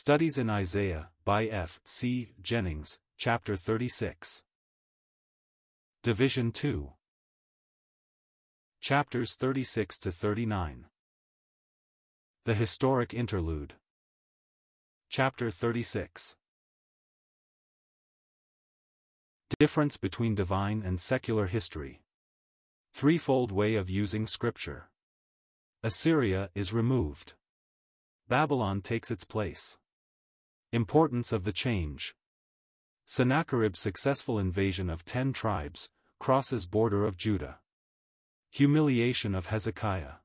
Studies in Isaiah, by F. C. Jennings, Chapter 36. Division 2. Chapters 36 to 39. The Historic Interlude. Chapter 36. Difference between divine and secular history. Threefold way of using scripture. Assyria is removed. Babylon takes its place. Importance of the change. Sennacherib's successful invasion of ten tribes, crosses border of Judah. Humiliation of Hezekiah.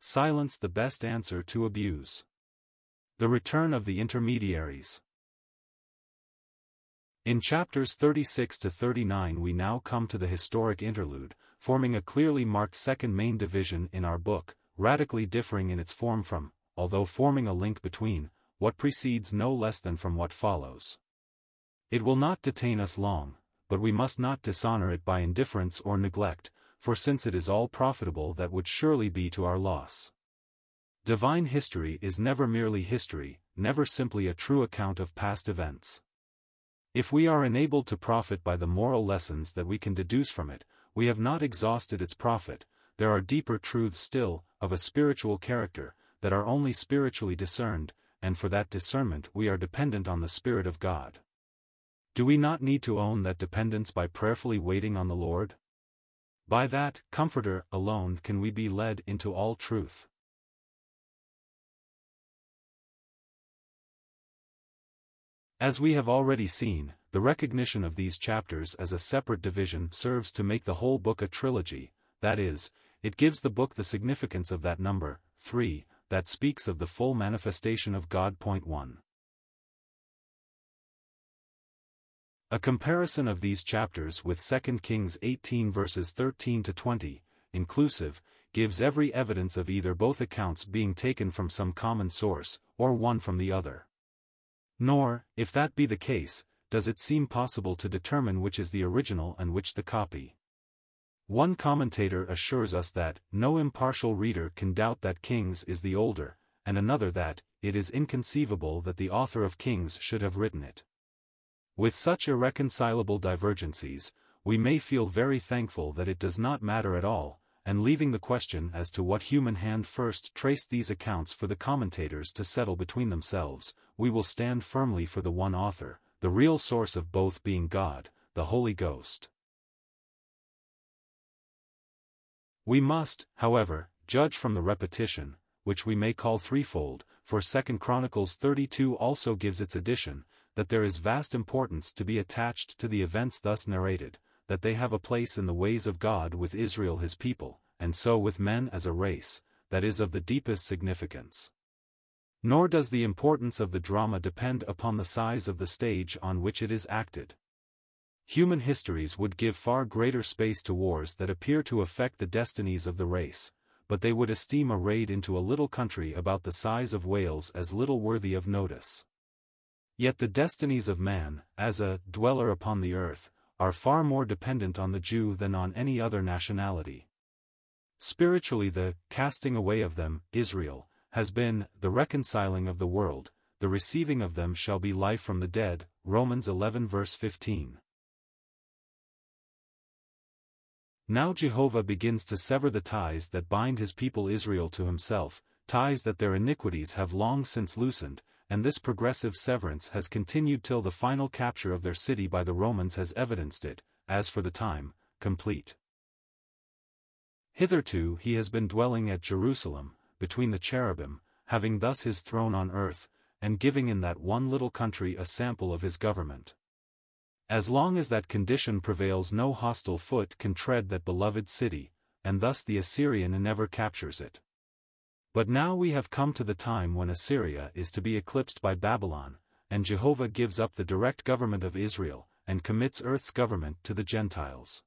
Silence the best answer to abuse. The return of the intermediaries. In chapters 36 to 39 we now come to the historic interlude, forming a clearly marked second main division in our book, radically differing in its form from, although forming a link between, what precedes no less than from what follows. It will not detain us long, but we must not dishonor it by indifference or neglect, for since it is all profitable that would surely be to our loss. Divine history is never merely history, never simply a true account of past events. If we are enabled to profit by the moral lessons that we can deduce from it, we have not exhausted its profit, there are deeper truths still, of a spiritual character, that are only spiritually discerned, and for that discernment we are dependent on the Spirit of God. Do we not need to own that dependence by prayerfully waiting on the Lord? By that Comforter alone can we be led into all truth. As we have already seen, the recognition of these chapters as a separate division serves to make the whole book a trilogy, that is, it gives the book the significance of that number, 3, that speaks of the full manifestation of God. Point 1. A comparison of these chapters with 2 Kings 18 verses 13 to 20, inclusive, gives every evidence of either both accounts being taken from some common source, or one from the other. Nor, if that be the case, does it seem possible to determine which is the original and which the copy. One commentator assures us that, no impartial reader can doubt that Kings is the older, and another that, it is inconceivable that the author of Kings should have written it. With such irreconcilable divergencies, we may feel very thankful that it does not matter at all, and leaving the question as to what human hand first traced these accounts for the commentators to settle between themselves, we will stand firmly for the one author, the real source of both being God, the Holy Ghost. We must, however, judge from the repetition, which we may call threefold, for 2 Chronicles 32 also gives its addition, that there is vast importance to be attached to the events thus narrated, that they have a place in the ways of God with Israel his people, and so with men as a race, that is of the deepest significance. Nor does the importance of the drama depend upon the size of the stage on which it is acted. Human histories would give far greater space to wars that appear to affect the destinies of the race, but they would esteem a raid into a little country about the size of Wales as little worthy of notice. Yet the destinies of man, as a dweller upon the earth, are far more dependent on the Jew than on any other nationality. Spiritually the casting away of them, Israel, has been the reconciling of the world, the receiving of them shall be life from the dead, Romans 11 verse 15. Now Jehovah begins to sever the ties that bind his people Israel to himself, ties that their iniquities have long since loosened, and this progressive severance has continued till the final capture of their city by the Romans has evidenced it, as for the time, complete. Hitherto he has been dwelling at Jerusalem, between the cherubim, having thus his throne on earth, and giving in that one little country a sample of his government. As long as that condition prevails no hostile foot can tread that beloved city, and thus the Assyrian never captures it. But now we have come to the time when Assyria is to be eclipsed by Babylon, and Jehovah gives up the direct government of Israel, and commits earth's government to the Gentiles.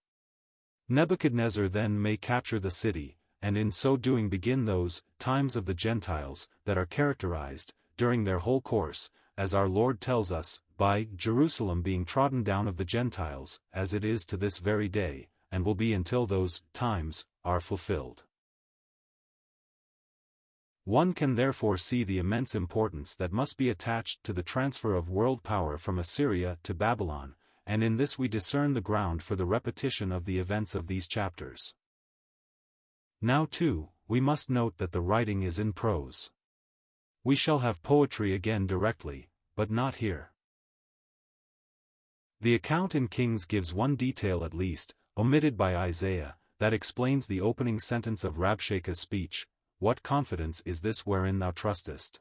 Nebuchadnezzar then may capture the city, and in so doing begin those times of the Gentiles that are characterized, during their whole course, as our Lord tells us, by Jerusalem being trodden down of the Gentiles, as it is to this very day, and will be until those times are fulfilled. One can therefore see the immense importance that must be attached to the transfer of world power from Assyria to Babylon, and in this we discern the ground for the repetition of the events of these chapters. Now too, we must note that the writing is in prose. We shall have poetry again directly, but not here. The account in Kings gives one detail at least, omitted by Isaiah, that explains the opening sentence of Rabshakeh's speech, What confidence is this wherein thou trustest?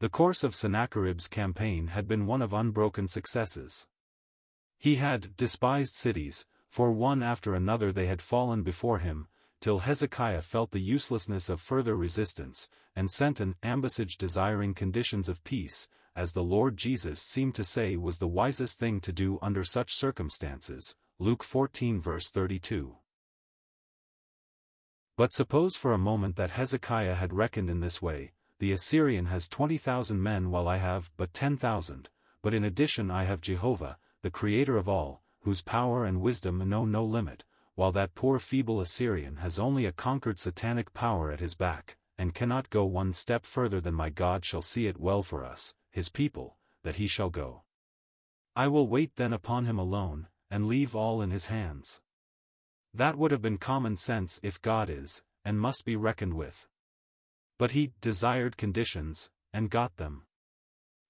The course of Sennacherib's campaign had been one of unbroken successes. He had despised cities, for one after another they had fallen before him, till Hezekiah felt the uselessness of further resistance, and sent an ambassage desiring conditions of peace, as the Lord Jesus seemed to say was the wisest thing to do under such circumstances, Luke 14 verse 32. But suppose for a moment that Hezekiah had reckoned in this way, the Assyrian has 20,000 men while I have but 10,000, but in addition I have Jehovah, the Creator of all, whose power and wisdom know no limit, while that poor feeble Assyrian has only a conquered satanic power at his back, and cannot go one step further than my God shall see it well for us, his people, that he shall go. I will wait then upon him alone, and leave all in his hands. That would have been common sense if God is, and must be reckoned with. But he desired conditions, and got them.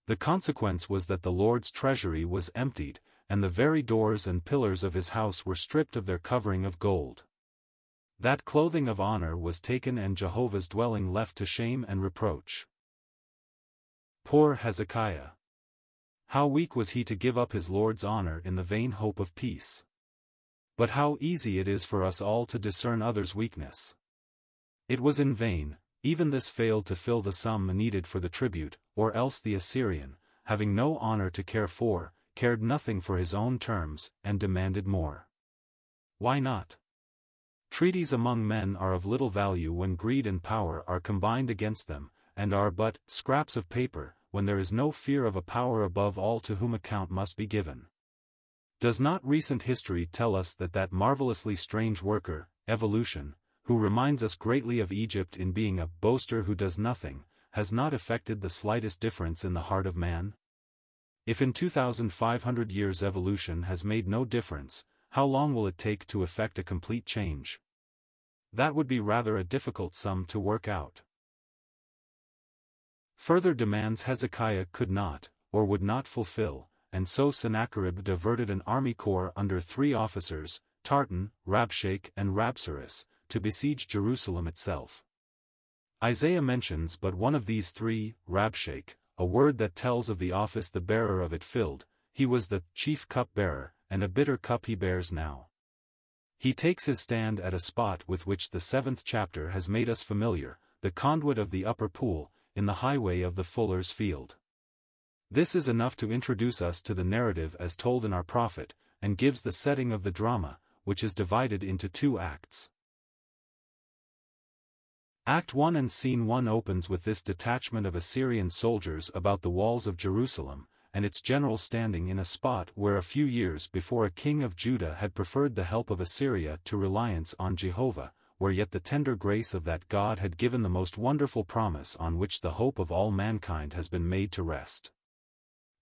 The consequence was that the Lord's treasury was emptied, and the very doors and pillars of his house were stripped of their covering of gold. That clothing of honor was taken and Jehovah's dwelling left to shame and reproach. Poor Hezekiah! How weak was he to give up his Lord's honor in the vain hope of peace. But how easy it is for us all to discern others' weakness. It was in vain, even this failed to fill the sum needed for the tribute, or else the Assyrian, having no honor to care for, cared nothing for his own terms, and demanded more. Why not? Treaties among men are of little value when greed and power are combined against them, and are but scraps of paper, when there is no fear of a power above all to whom account must be given. Does not recent history tell us that that marvelously strange worker, evolution, who reminds us greatly of Egypt in being a boaster who does nothing, has not effected the slightest difference in the heart of man? If in 2,500 years evolution has made no difference, how long will it take to effect a complete change? That would be rather a difficult sum to work out. Further demands Hezekiah could not, or would not fulfill, and so Sennacherib diverted an army corps under three officers, Tartan, Rabshakeh and Rabsaris, to besiege Jerusalem itself. Isaiah mentions but one of these three, Rabshakeh, a word that tells of the office the bearer of it filled, he was the chief cup-bearer, and a bitter cup he bears now. He takes his stand at a spot with which the seventh chapter has made us familiar, the conduit of the upper pool, in the highway of the fuller's field. This is enough to introduce us to the narrative as told in our prophet, and gives the setting of the drama, which is divided into two acts. Act 1 and Scene 1 opens with this detachment of Assyrian soldiers about the walls of Jerusalem, and its general standing in a spot where a few years before a king of Judah had preferred the help of Assyria to reliance on Jehovah, where yet the tender grace of that God had given the most wonderful promise on which the hope of all mankind has been made to rest.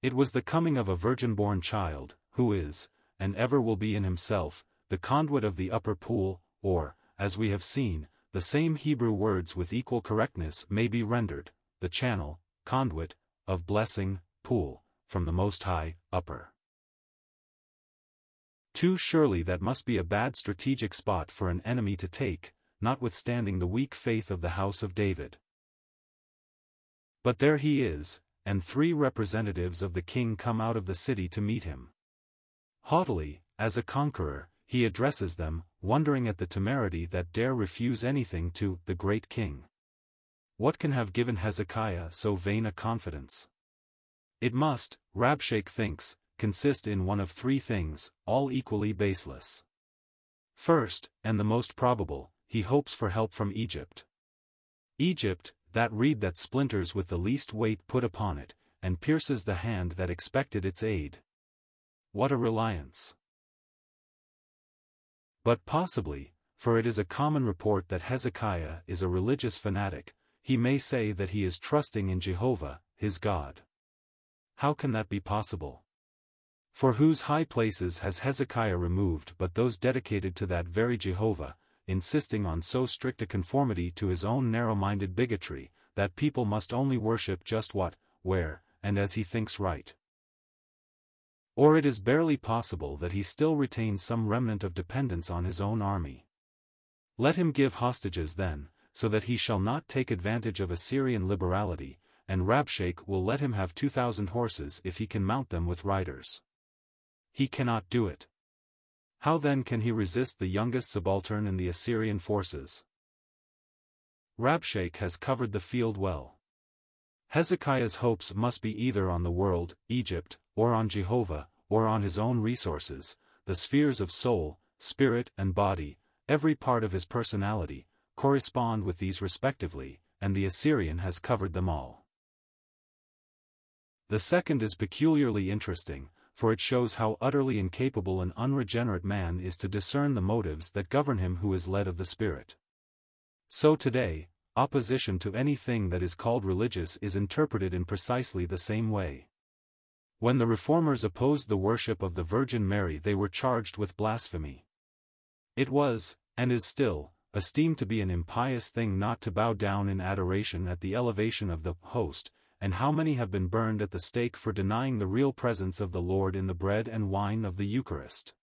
It was the coming of a virgin-born child, who is, and ever will be in himself, the conduit of the upper pool, or, as we have seen, the same Hebrew words with equal correctness may be rendered, the channel, conduit, of blessing, pool, from the Most High, upper. Too surely that must be a bad strategic spot for an enemy to take, notwithstanding the weak faith of the house of David. But there he is, and three representatives of the king come out of the city to meet him. Haughtily, as a conqueror, he addresses them, wondering at the temerity that dare refuse anything to the great king. What can have given Hezekiah so vain a confidence? It must, Rabshakeh thinks, consist in one of three things, all equally baseless. First, and the most probable, he hopes for help from Egypt. Egypt, that reed that splinters with the least weight put upon it, and pierces the hand that expected its aid. What a reliance! But possibly, for it is a common report that Hezekiah is a religious fanatic, he may say that he is trusting in Jehovah, his God. How can that be possible? For whose high places has Hezekiah removed but those dedicated to that very Jehovah, insisting on so strict a conformity to his own narrow-minded bigotry, that people must only worship just what, where, and as he thinks right. Or it is barely possible that he still retains some remnant of dependence on his own army. Let him give hostages then, so that he shall not take advantage of Assyrian liberality, and Rabshakeh will let him have two thousand horses if he can mount them with riders. He cannot do it. How then can he resist the youngest subaltern in the Assyrian forces? Rabshakeh has covered the field well. Hezekiah's hopes must be either on the world, Egypt, or on Jehovah, or on his own resources, the spheres of soul, spirit and body, every part of his personality, correspond with these respectively, and the Assyrian has covered them all. The second is peculiarly interesting, for it shows how utterly incapable an unregenerate man is to discern the motives that govern him who is led of the Spirit. So today, opposition to anything that is called religious is interpreted in precisely the same way. When the Reformers opposed the worship of the Virgin Mary they were charged with blasphemy. It was, and is still, esteemed to be an impious thing not to bow down in adoration at the elevation of the host, and how many have been burned at the stake for denying the real presence of the Lord in the bread and wine of the Eucharist.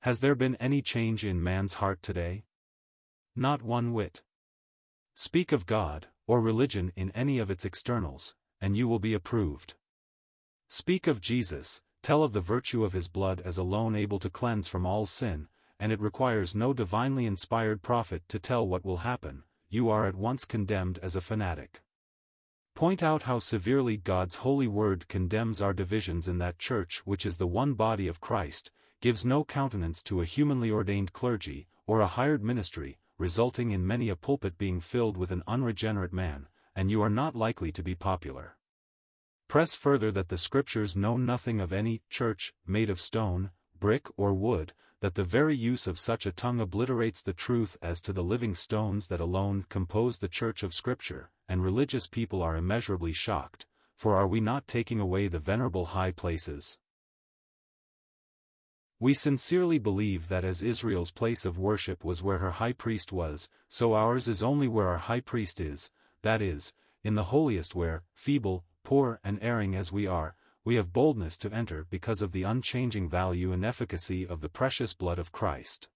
Has there been any change in man's heart today? Not one whit. Speak of God, or religion in any of its externals, and you will be approved. Speak of Jesus, tell of the virtue of his blood as alone able to cleanse from all sin, and it requires no divinely inspired prophet to tell what will happen, you are at once condemned as a fanatic. Point out how severely God's holy word condemns our divisions in that church which is the one body of Christ, gives no countenance to a humanly ordained clergy, or a hired ministry, resulting in many a pulpit being filled with an unregenerate man, and you are not likely to be popular. Press further that the Scriptures know nothing of any church made of stone, brick or wood, that the very use of such a tongue obliterates the truth as to the living stones that alone compose the Church of Scripture, and religious people are immeasurably shocked, for are we not taking away the venerable high places? We sincerely believe that as Israel's place of worship was where her high priest was, so ours is only where our high priest is, that is, in the holiest where, feeble, poor and erring as we are, we have boldness to enter because of the unchanging value and efficacy of the precious blood of Christ.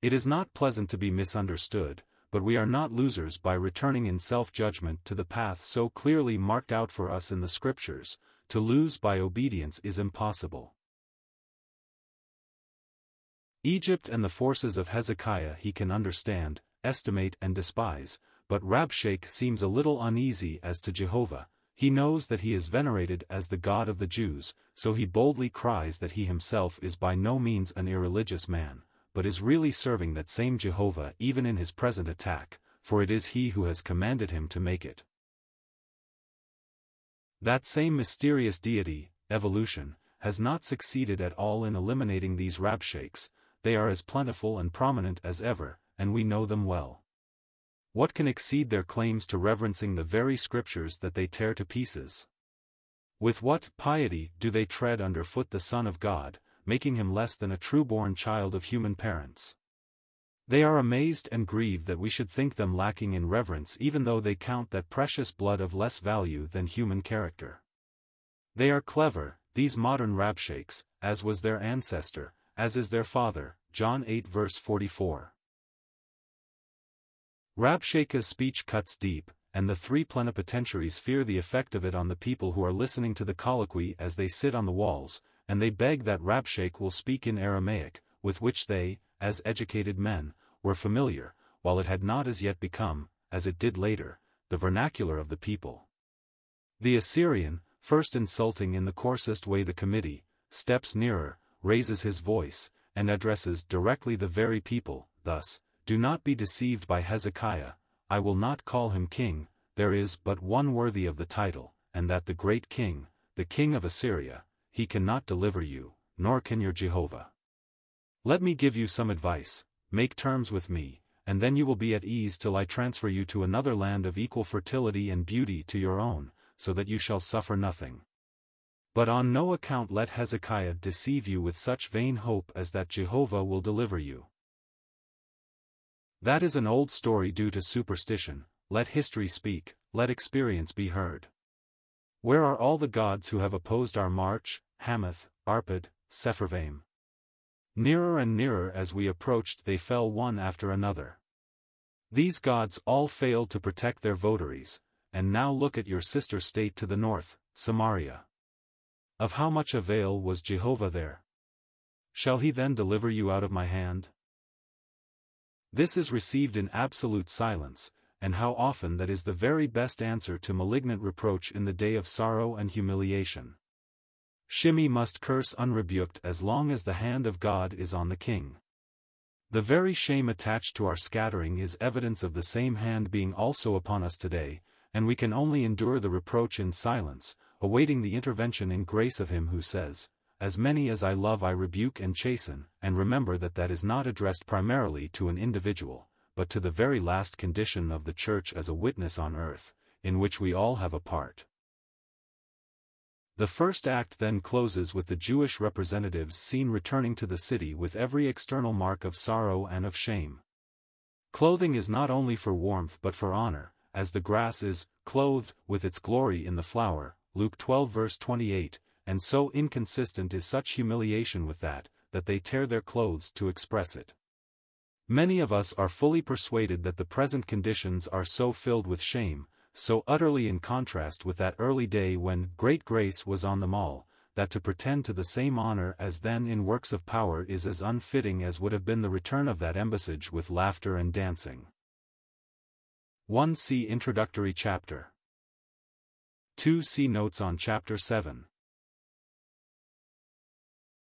It is not pleasant to be misunderstood, but we are not losers by returning in self-judgment to the path so clearly marked out for us in the Scriptures, to lose by obedience is impossible. Egypt and the forces of Hezekiah he can understand, estimate and despise, but Rabshakeh seems a little uneasy as to Jehovah, he knows that he is venerated as the God of the Jews, so he boldly cries that he himself is by no means an irreligious man but is really serving that same Jehovah even in his present attack, for it is he who has commanded him to make it. That same mysterious deity, evolution, has not succeeded at all in eliminating these Rabshakehs, they are as plentiful and prominent as ever, and we know them well. What can exceed their claims to reverencing the very scriptures that they tear to pieces? With what piety do they tread under foot the Son of God, making him less than a true-born child of human parents. They are amazed and grieved that we should think them lacking in reverence even though they count that precious blood of less value than human character. They are clever, these modern Rabshakehs, as was their ancestor, as is their father, John 8 verse 44. Rabshakeh's speech cuts deep, and the three plenipotentiaries fear the effect of it on the people who are listening to the colloquy as they sit on the walls, and they beg that Rabshakeh will speak in Aramaic, with which they, as educated men, were familiar, while it had not as yet become, as it did later, the vernacular of the people. The Assyrian, first insulting in the coarsest way the committee, steps nearer, raises his voice, and addresses directly the very people, thus, Do not be deceived by Hezekiah, I will not call him king, there is but one worthy of the title, and that the great king, the king of Assyria, he cannot deliver you, nor can your Jehovah. Let me give you some advice, make terms with me, and then you will be at ease till I transfer you to another land of equal fertility and beauty to your own, so that you shall suffer nothing. But on no account let Hezekiah deceive you with such vain hope as that Jehovah will deliver you. That is an old story due to superstition, let history speak, let experience be heard. Where are all the gods who have opposed our march, Hamath, Arpad, Sepharvaim? Nearer and nearer as we approached they fell one after another. These gods all failed to protect their votaries, and now look at your sister state to the north, Samaria. Of how much avail was Jehovah there? Shall he then deliver you out of my hand? This is received in absolute silence, and how often that is the very best answer to malignant reproach in the day of sorrow and humiliation. Shimei must curse unrebuked as long as the hand of God is on the king. The very shame attached to our scattering is evidence of the same hand being also upon us today, and we can only endure the reproach in silence, awaiting the intervention in grace of him who says, As many as I love I rebuke and chasten, and remember that that is not addressed primarily to an individual, but to the very last condition of the Church as a witness on earth, in which we all have a part. The first act then closes with the Jewish representatives seen returning to the city with every external mark of sorrow and of shame. Clothing is not only for warmth but for honor, as the grass is, clothed, with its glory in the flower, Luke 12 verse 28, and so inconsistent is such humiliation with that, that they tear their clothes to express it. Many of us are fully persuaded that the present conditions are so filled with shame, so utterly in contrast with that early day when great grace was on them all, that to pretend to the same honor as then in works of power is as unfitting as would have been the return of that embassage with laughter and dancing. 1 See Introductory Chapter 2 See Notes on Chapter 7